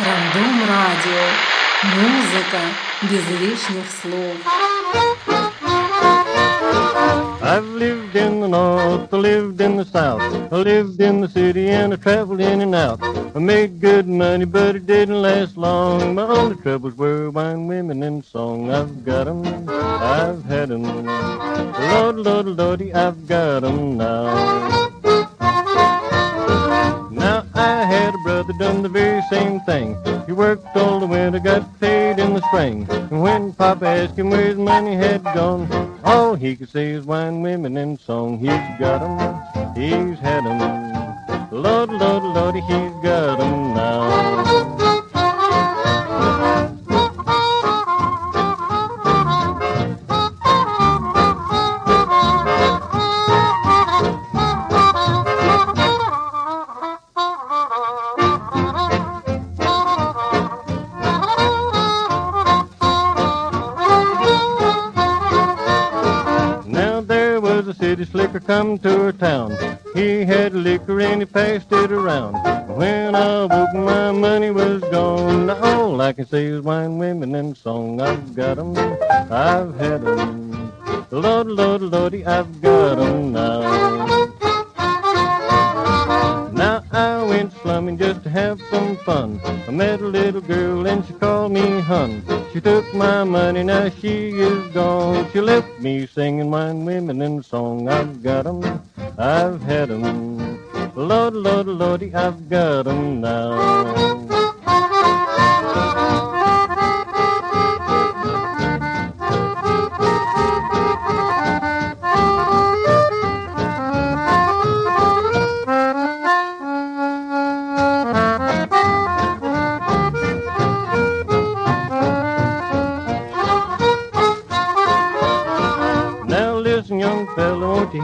Рандом радио. Музыка без лишних слов. I've lived in the north, I lived in the south, I lived in the city and I traveled in and out. I made good money, but it didn't last long. My only troubles were wine, women, and song. I've got 'em, I've had 'em. Lord, Lord, Lordy, I've got 'em now. I had a brother done the very same thing. He worked all the winter, got paid in the spring. And when Papa asked him where his money had gone, all he could say is wine, women, and song. He's got 'em, he's had 'em. Lord, Lord, Lordy, he's got 'em. Now I've had 'em. Lord, Lord, Lordy, I've got 'em now. Now I went slumming just to have some fun. I met a little girl and she called me hun. She took my money, now she is gone. She left me singing wine, women, and song. I've got 'em, I've had 'em. Lord, Lord, Lordy, I've got 'em now. Now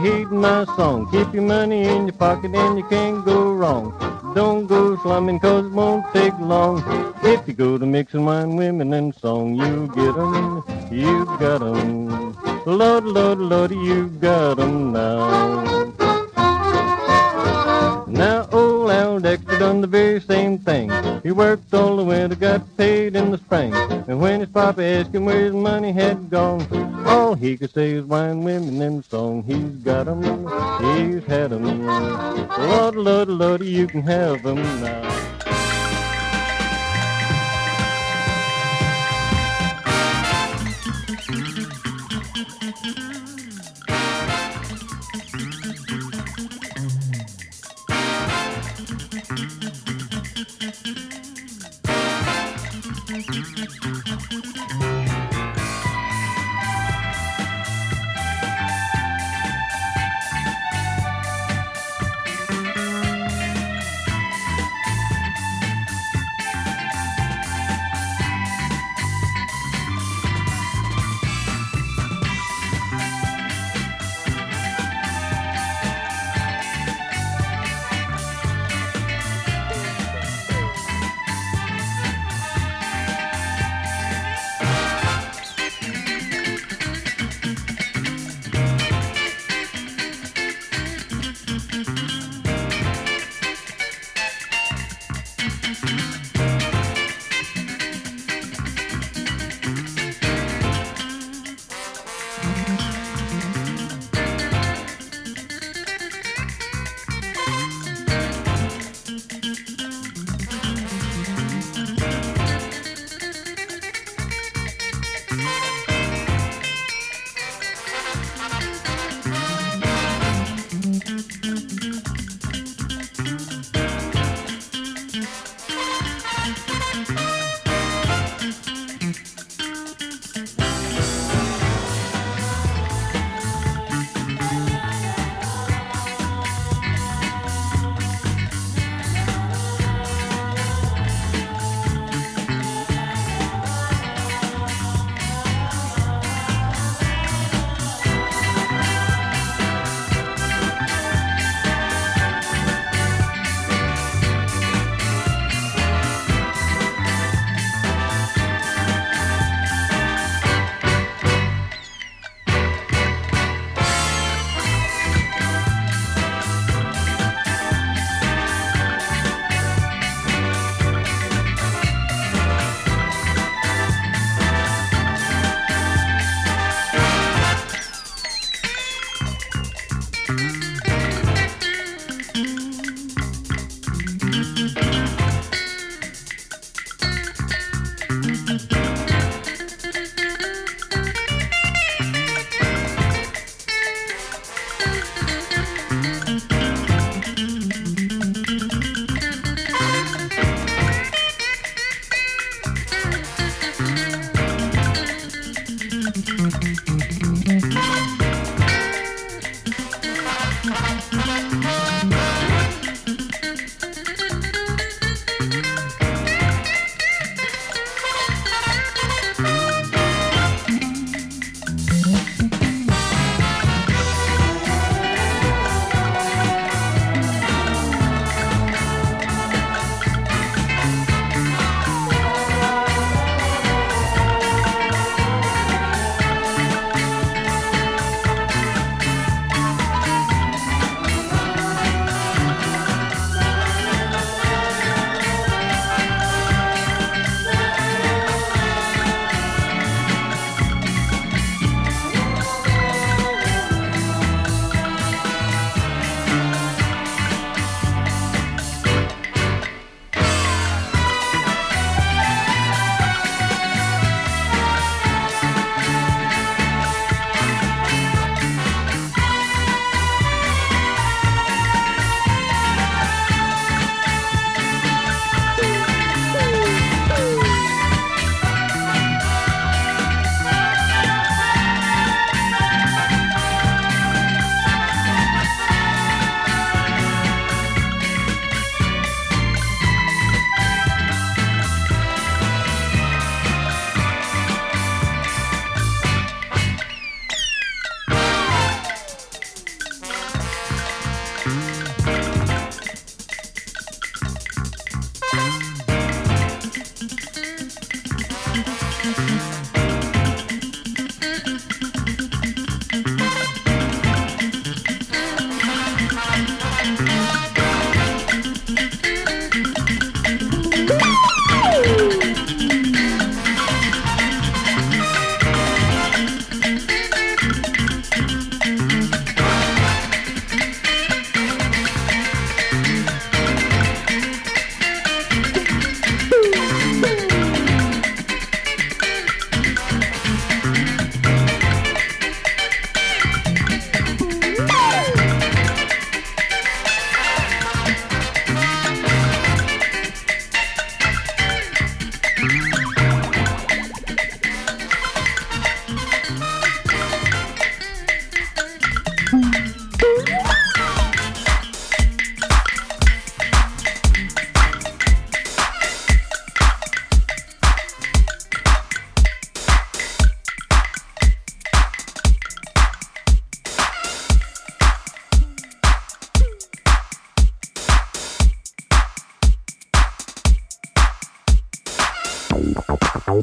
you my song? Keep your money in your pocket and you can't go wrong. Don't go slumming cause it won't take long. If you go to mixing wine, women, and song, you get 'em, you got 'em. Lord, Lord, Lord, you got 'em now. Now old Al Dexter done the very same thing. He worked all the winter, got paid in the spring. And when his papa asked him where his money had gone, all he could say is wine, women, and song. He's got 'em, he's had 'em. Lord, Lord, Lord, you can have 'em now.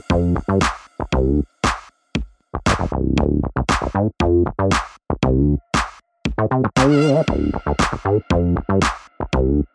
Thank you.